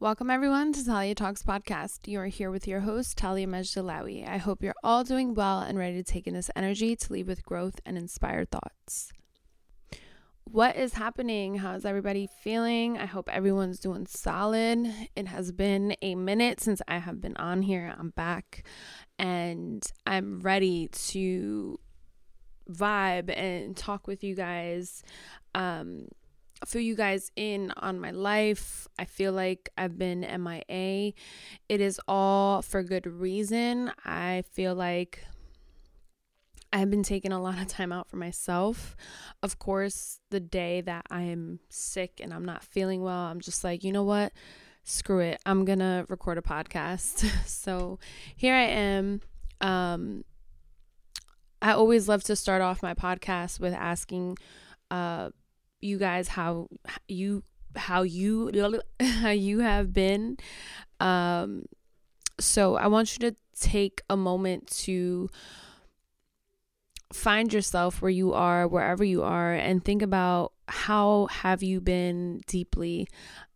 Welcome everyone to Talia Talks podcast. You are here with your host Talia Mejdalawi. I hope you're all doing well and ready to take in this energy to leave with growth and inspired thoughts. What is happening? How's everybody feeling? I hope everyone's doing solid. It has been a minute since I have been on here. I'm back and I'm ready to vibe and talk with you guys. Um, fill you guys in on my life. I feel like I've been MIA. It is all for good reason. I feel like I've been taking a lot of time out for myself. Of course, the day that I am sick and I'm not feeling well, I'm just like, you know what? Screw it. I'm going to record a podcast. so here I am. Um, I always love to start off my podcast with asking uh, you guys how you how you how you have been. Um so i want you to take a moment to find yourself where you are wherever you are and think about how have you been deeply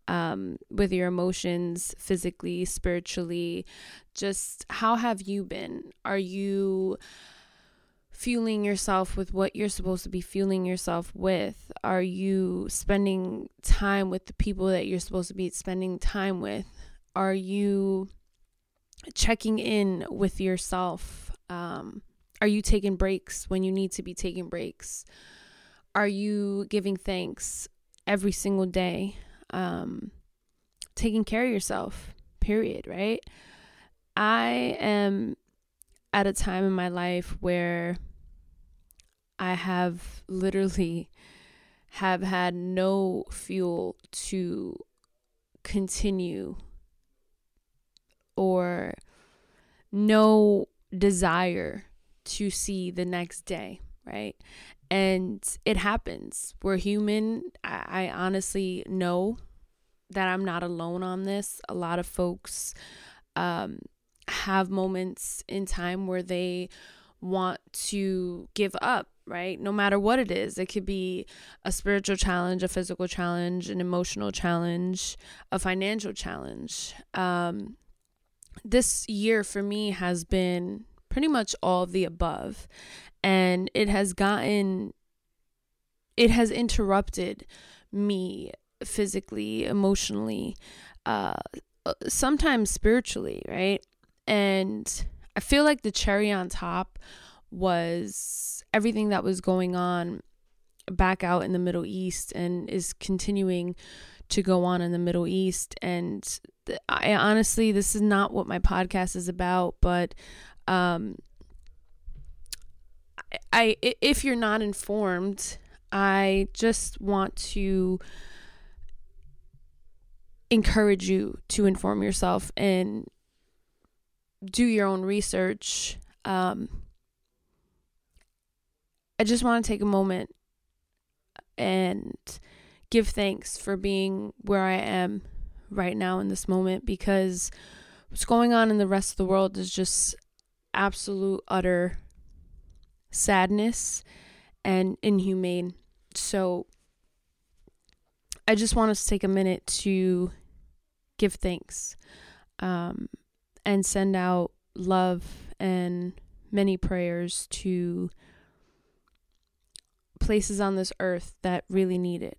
um, with your emotions physically spiritually? Just how have you been? Are you fueling yourself with what you're supposed to be fueling yourself with? Are you spending time with the people that you're supposed to be spending time with? Are you checking in with yourself? Um, are you taking breaks when you need to be taking breaks? Are you giving thanks every single day? Um, taking care of yourself, period, right? I am at a time in my life where I have literally have had no fuel to continue or no desire to see the next day, right? And it happens. We're human. I, I honestly know that I'm not alone on this. A lot of folks um, have moments in time where they want to give up right? No matter what it is, it could be a spiritual challenge, a physical challenge, an emotional challenge, a financial challenge. Um, this year for me has been pretty much all of the above, and it has gotten, it has interrupted me physically, emotionally, uh, sometimes spiritually, right? And I feel like the cherry on top was everything that was going on back out in the Middle East and is continuing to go on in the Middle East. And I honestly, this is not what my podcast is about, but um, I, I if you're not informed, I just want to encourage you to inform yourself and do your own research. Um, I just want to take a moment and give thanks for being where I am right now in this moment because what's going on in the rest of the world is just absolute utter sadness and inhumane. So I just want us to take a minute to give thanks um, and send out love and many prayers to places on this earth that really need it.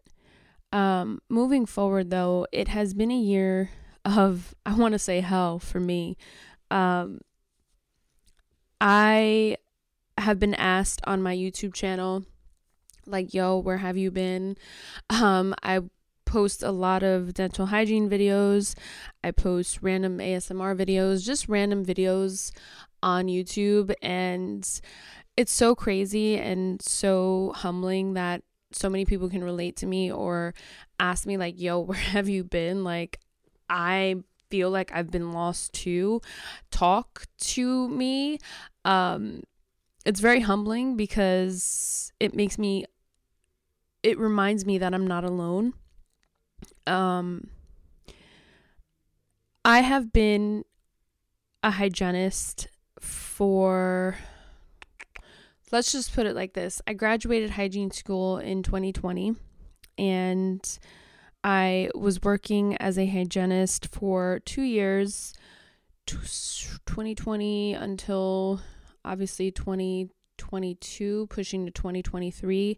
Um, moving forward, though, it has been a year of, I want to say hell for me. Um, I have been asked on my YouTube channel, like, yo, where have you been? Um, I post a lot of dental hygiene videos. I post random ASMR videos, just random videos on YouTube. And it's so crazy and so humbling that so many people can relate to me or ask me like yo where have you been? Like i feel like i've been lost too talk to me. Um it's very humbling because it makes me it reminds me that i'm not alone. Um i have been a hygienist for let's just put it like this I graduated hygiene school in 2020 and I was working as a hygienist for two years, 2020 until obviously 2022, pushing to 2023,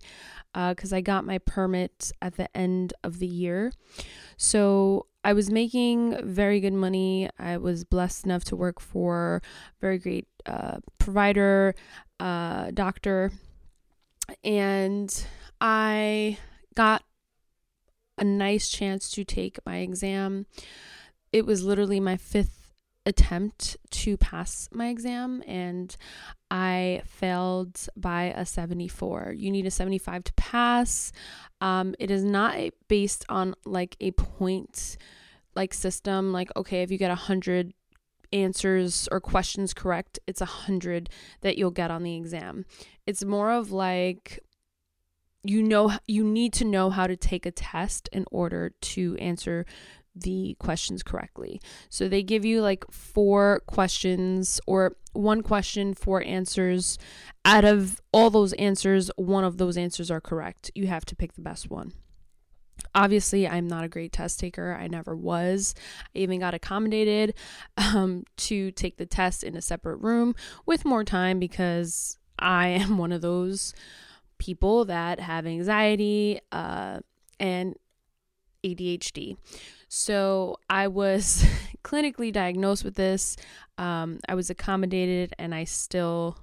because uh, I got my permit at the end of the year. So I was making very good money. I was blessed enough to work for a very great uh, provider, uh, doctor, and I got a nice chance to take my exam. It was literally my fifth attempt to pass my exam and I failed by a 74. You need a 75 to pass. Um, it is not based on like a point like system like okay if you get a hundred answers or questions correct it's a hundred that you'll get on the exam it's more of like you know you need to know how to take a test in order to answer the questions correctly. So they give you like four questions or one question, four answers. Out of all those answers, one of those answers are correct. You have to pick the best one. Obviously, I'm not a great test taker. I never was. I even got accommodated um, to take the test in a separate room with more time because I am one of those people that have anxiety uh, and ADHD. So I was clinically diagnosed with this. Um, I was accommodated and I still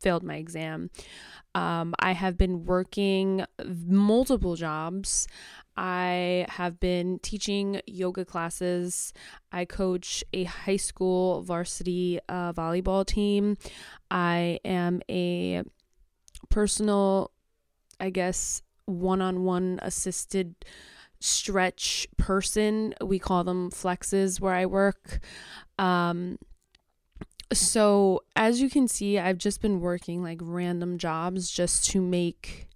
failed my exam. Um, I have been working multiple jobs. I have been teaching yoga classes. I coach a high school varsity uh, volleyball team. I am a personal, I guess, one on one assisted stretch person. We call them flexes where I work. Um, so, as you can see, I've just been working like random jobs just to make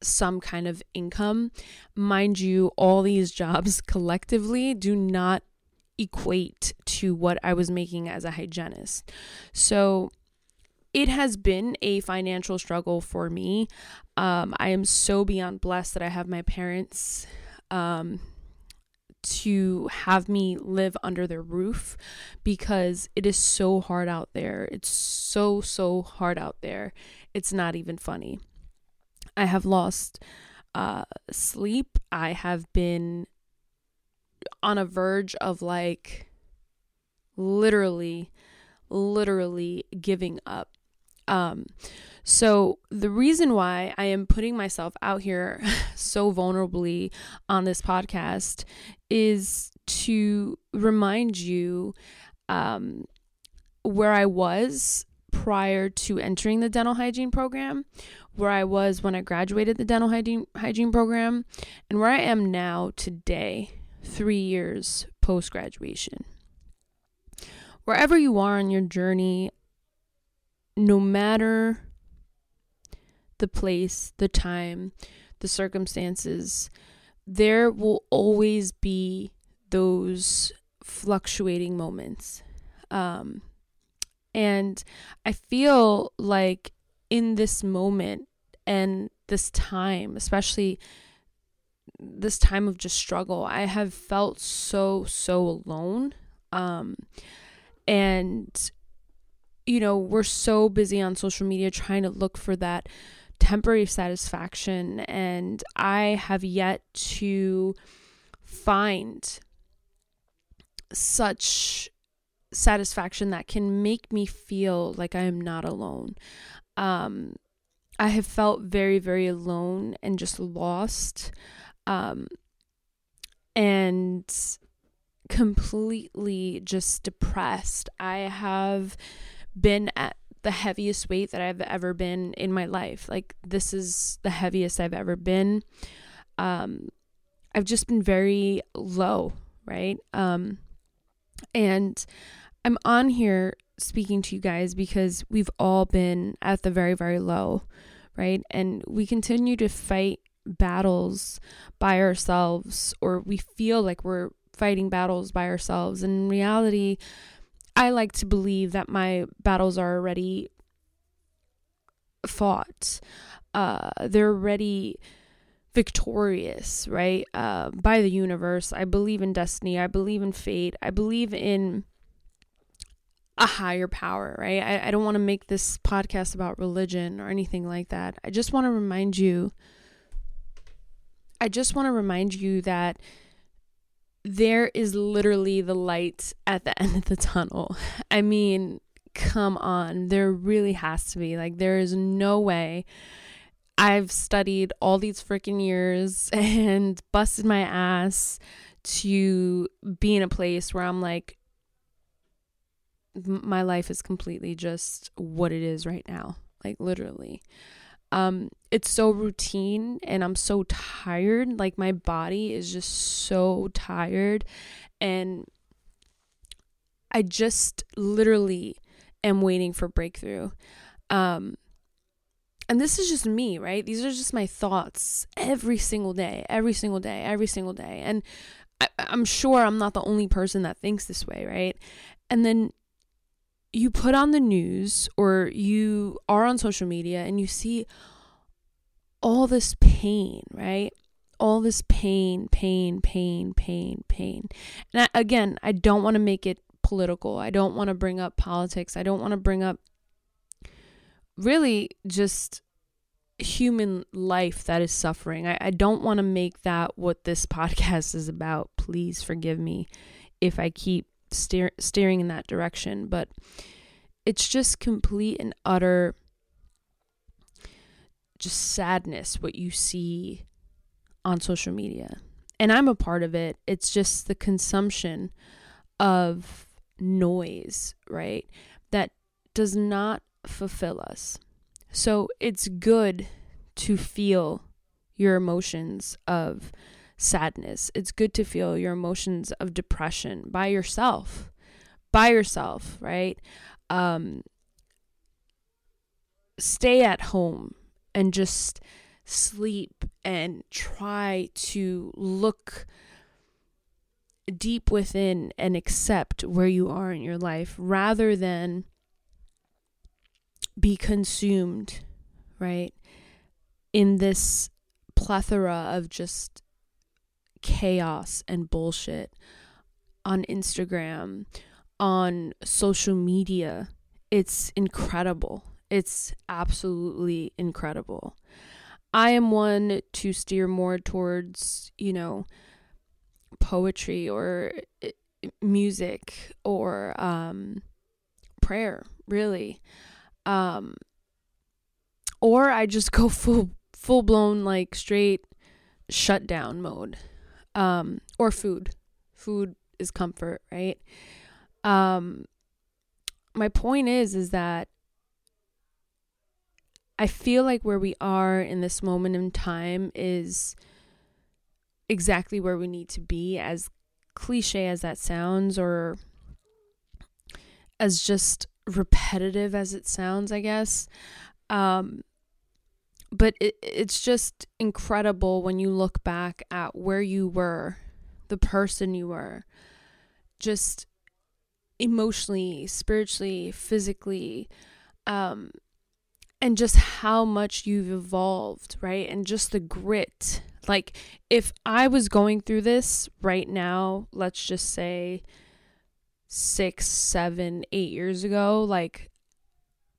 some kind of income. Mind you, all these jobs collectively do not equate to what I was making as a hygienist. So, it has been a financial struggle for me. Um, I am so beyond blessed that I have my parents um, to have me live under their roof because it is so hard out there. It's so, so hard out there. It's not even funny. I have lost uh, sleep. I have been on a verge of like literally, literally giving up um, so, the reason why I am putting myself out here so vulnerably on this podcast is to remind you um, where I was prior to entering the dental hygiene program, where I was when I graduated the dental hygiene, hygiene program, and where I am now today, three years post graduation. Wherever you are on your journey no matter the place, the time, the circumstances, there will always be those fluctuating moments. Um, and I feel like in this moment and this time, especially this time of just struggle, I have felt so, so alone. Um, and you know, we're so busy on social media trying to look for that temporary satisfaction. And I have yet to find such satisfaction that can make me feel like I am not alone. Um, I have felt very, very alone and just lost. Um, and completely just depressed. I have been at the heaviest weight that I've ever been in my life. Like this is the heaviest I've ever been. Um I've just been very low, right? Um and I'm on here speaking to you guys because we've all been at the very very low, right? And we continue to fight battles by ourselves or we feel like we're fighting battles by ourselves. And in reality, I like to believe that my battles are already fought. Uh, they're already victorious, right? Uh, by the universe. I believe in destiny. I believe in fate. I believe in a higher power, right? I, I don't want to make this podcast about religion or anything like that. I just want to remind you, I just want to remind you that there is literally the light at the end of the tunnel. I mean, come on. There really has to be. Like, there is no way. I've studied all these freaking years and busted my ass to be in a place where I'm like, my life is completely just what it is right now like literally um it's so routine and i'm so tired. Like my body is just so tired and i just literally am waiting for breakthrough. Um and this is just me right? These are just my thoughts every single day every single day every single day. And I, i'm sure i'm not the only person that thinks this way right? And then you put on the news or you are on social media and you see all this pain, right? All this pain, pain, pain, pain, pain. And I, again, I don't want to make it political. I don't want to bring up politics. I don't want to bring up really just human life that is suffering. I, I don't want to make that what this podcast is about. Please forgive me if I keep steer, steering in that direction, but it's just complete and utter just sadness what you see on social media. And I'm a part of it. It's just the consumption of noise, right? That does not fulfill us. So it's good to feel your emotions of sadness. It's good to feel your emotions of depression by yourself. By yourself, right? Um, stay at home and just sleep and try to look deep within and accept where you are in your life rather than be consumed, right? In this plethora of just chaos and bullshit on Instagram, on social media. It's incredible. It's absolutely incredible. I am one to steer more towards, you know, poetry or eh, music or um, prayer, really. Um, or I just go full full blown like straight shutdown mode um, or food. Food is comfort, right? Um, my point is, is that I feel like where we are in this moment in time is exactly where we need to be, as cliche as that sounds, or as just repetitive as it sounds, I guess. Um, but it, it's just incredible when you look back at where you were, the person you were, just emotionally, spiritually, physically, um, and just how much you've evolved, right? And just the grit. Like, if I was going through this right now, let's just say six, seven, eight years ago, like,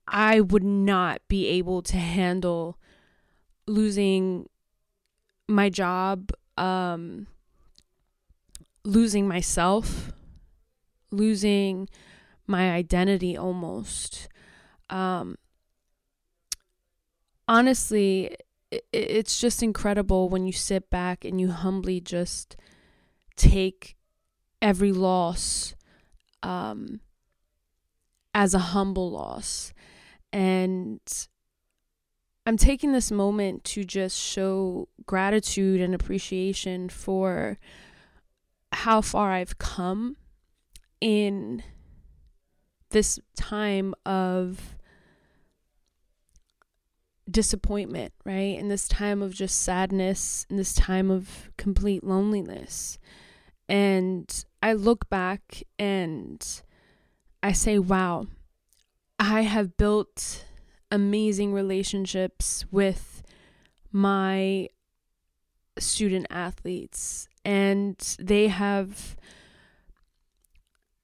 I would not be able to handle losing my job, um, losing myself, losing my identity almost. Um, honestly, it, it's just incredible when you sit back and you humbly just take every loss um, as a humble loss. And I'm taking this moment to just show gratitude and appreciation for how far I've come in this time of disappointment, right? In this time of just sadness, in this time of complete loneliness. And I look back and I say, wow, I have built amazing relationships with my student athletes. And they have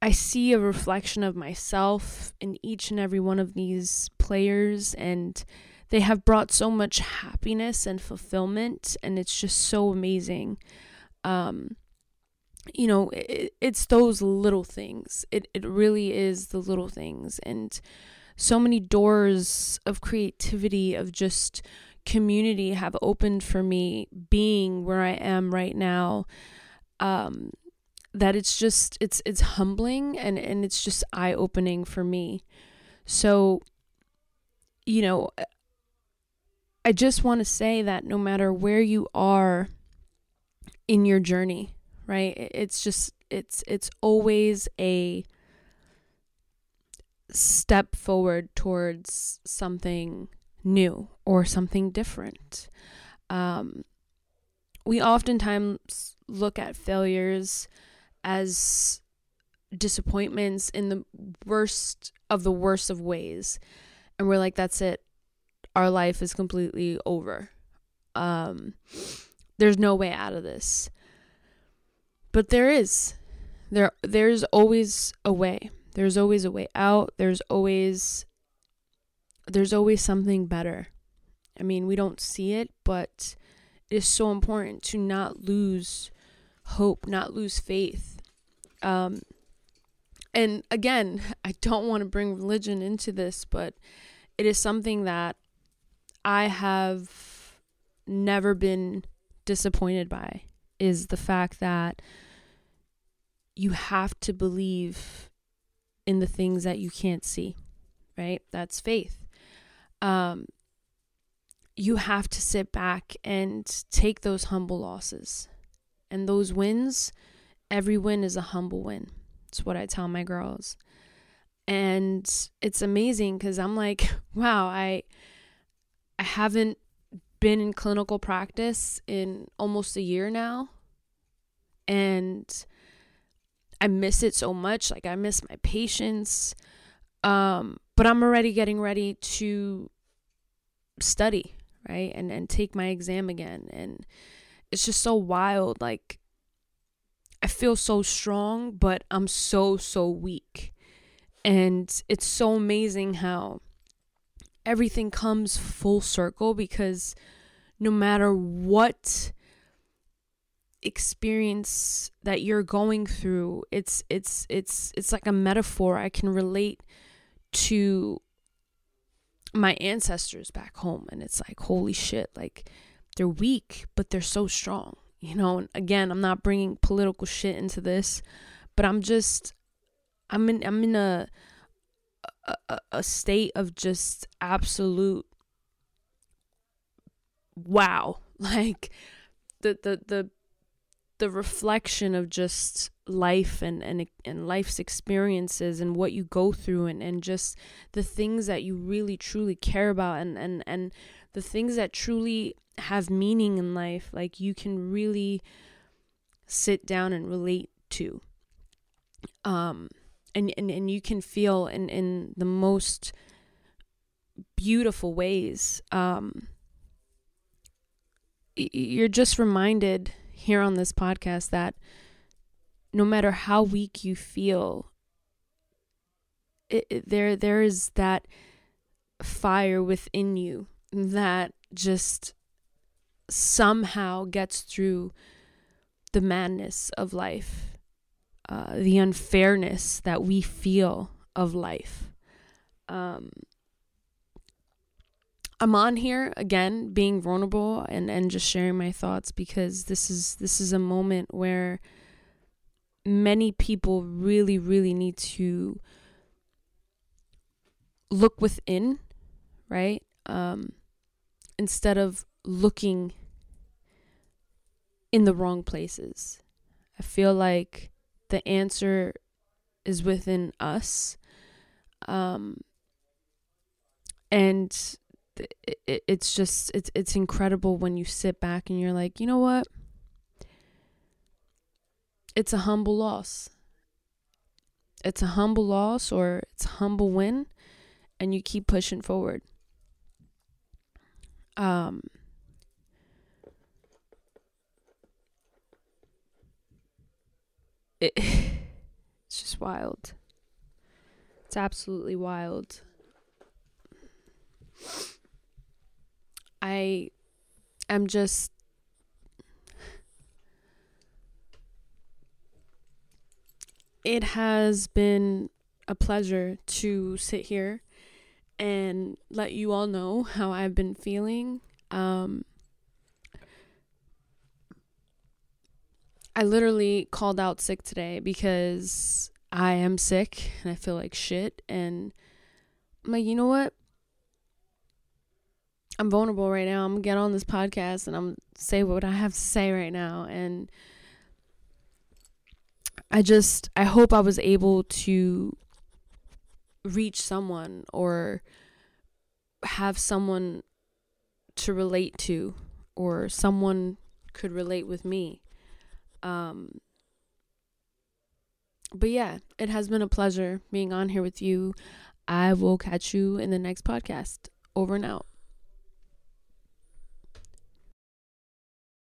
I see a reflection of myself in each and every one of these players. And they have brought so much happiness and fulfillment. And it's just so amazing. Um you know it, it's those little things. It it really is the little things. And so many doors of creativity of just community have opened for me being where I am right now um that it's just it's it's humbling and and it's just eye-opening for me so you know I just want to say that no matter where you are in your journey, right? It's just it's it's always a step forward towards something new or something different. Um, we oftentimes look at failures as disappointments in the worst of the worst of ways. And we're like, that's it our life is completely over. Um, there's no way out of this. But there is. There there's always a way. There's always a way out. There's always there's always something better. I mean, we don't see it, but it is so important to not lose hope, not lose faith. Um, and again, I don't want to bring religion into this, but it is something that I have never been disappointed by is the fact that you have to believe in the things that you can't see, right? That's faith. Um, you have to sit back and take those humble losses. And those wins, every win is a humble win. It's what I tell my girls. And it's amazing because I'm like, wow, I I haven't been in clinical practice in almost a year now. And I miss it so much. Like I miss my patients. Um, but I'm already getting ready to study, right? And and take my exam again. And it's just so wild. Like I feel so strong, but I'm so, so weak. And it's so amazing how everything comes full circle because no matter what experience that you're going through it's it's it's it's like a metaphor i can relate to my ancestors back home. And it's like holy shit like they're weak but they're so strong you know? And again i'm not bringing political shit into this but i'm just i'm in i'm in a a, a state of just absolute wow. Like the the the the reflection of just life and, and and life's experiences and what you go through and, and just the things that you really truly care about and, and, and the things that truly have meaning in life like you can really sit down and relate to. Um and and, and you can feel in in the most beautiful ways um you're just reminded here on this podcast that no matter how weak you feel it, it, there there is that fire within you that just somehow gets through the madness of life uh, the unfairness that we feel of life. Um, I'm on here again, being vulnerable and, and just sharing my thoughts because this is this is a moment where many people really, really need to look within, right? Um, instead of looking in the wrong places. I feel like the answer is within us. Um, and it, it's just it's it's incredible when you sit back and you're like, you know what? It's a humble loss. It's a humble loss or it's a humble win and you keep pushing forward. Um it, it's just wild. It's absolutely wild. I am just it has been a pleasure to sit here and let you all know how I've been feeling. Um, I literally called out sick today because I am sick and I feel like shit. And I'm like, you know what? I'm vulnerable right now. I'm gonna get on this podcast and I'm say what I have to say right now. And I just I hope I was able to reach someone or have someone to relate to or someone could relate with me. Um but yeah, it has been a pleasure being on here with you. I will catch you in the next podcast. Over and out.